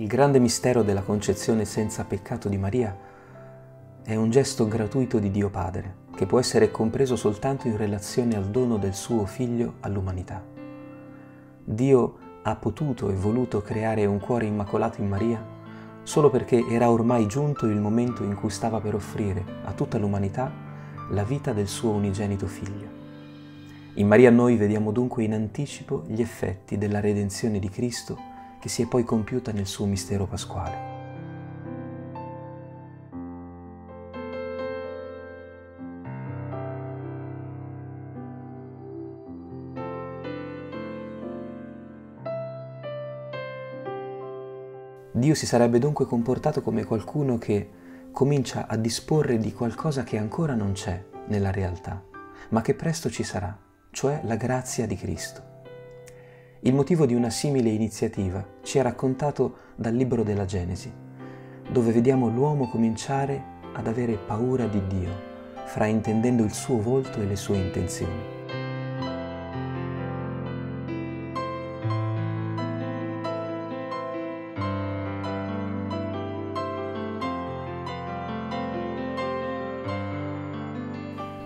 Il grande mistero della concezione senza peccato di Maria è un gesto gratuito di Dio Padre, che può essere compreso soltanto in relazione al dono del suo Figlio all'umanità. Dio ha potuto e voluto creare un cuore immacolato in Maria solo perché era ormai giunto il momento in cui stava per offrire a tutta l'umanità la vita del suo unigenito Figlio. In Maria noi vediamo dunque in anticipo gli effetti della redenzione di Cristo che si è poi compiuta nel suo mistero pasquale. Dio si sarebbe dunque comportato come qualcuno che comincia a disporre di qualcosa che ancora non c'è nella realtà, ma che presto ci sarà, cioè la grazia di Cristo. Il motivo di una simile iniziativa ci è raccontato dal libro della Genesi, dove vediamo l'uomo cominciare ad avere paura di Dio, fraintendendo il suo volto e le sue intenzioni.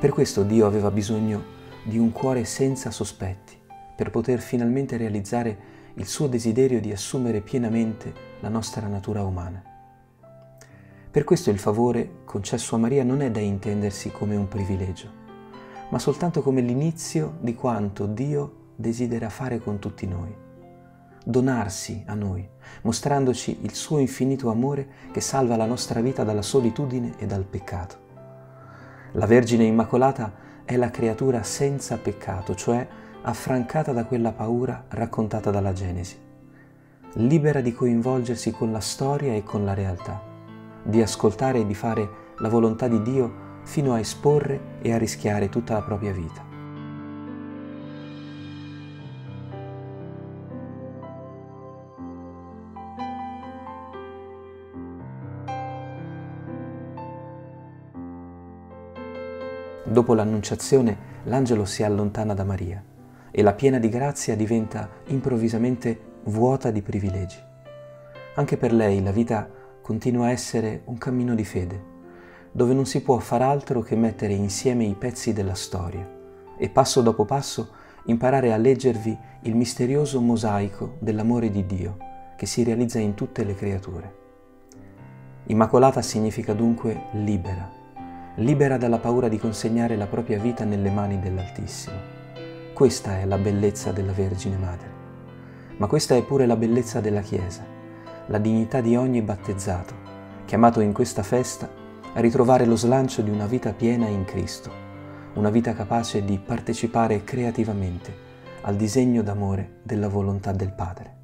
Per questo Dio aveva bisogno di un cuore senza sospetti, per poter finalmente realizzare il suo desiderio di assumere pienamente la nostra natura umana. Per questo il favore concesso a Maria non è da intendersi come un privilegio, ma soltanto come l'inizio di quanto Dio desidera fare con tutti noi. Donarsi a noi, mostrandoci il suo infinito amore che salva la nostra vita dalla solitudine e dal peccato. La Vergine Immacolata è la creatura senza peccato, cioè affrancata da quella paura raccontata dalla Genesi, libera di coinvolgersi con la storia e con la realtà, di ascoltare e di fare la volontà di Dio fino a esporre e a rischiare tutta la propria vita. Dopo l'annunciazione, l'angelo si allontana da Maria e la piena di grazia diventa improvvisamente vuota di privilegi. Anche per lei la vita continua a essere un cammino di fede, dove non si può far altro che mettere insieme i pezzi della storia e passo dopo passo imparare a leggervi il misterioso mosaico dell'amore di Dio che si realizza in tutte le creature. Immacolata significa dunque libera, libera dalla paura di consegnare la propria vita nelle mani dell'Altissimo questa è la bellezza della Vergine Madre. Ma questa è pure la bellezza della Chiesa, la dignità di ogni battezzato, chiamato in questa festa a ritrovare lo slancio di una vita piena in Cristo, una vita capace di partecipare creativamente al disegno d'amore della volontà del Padre.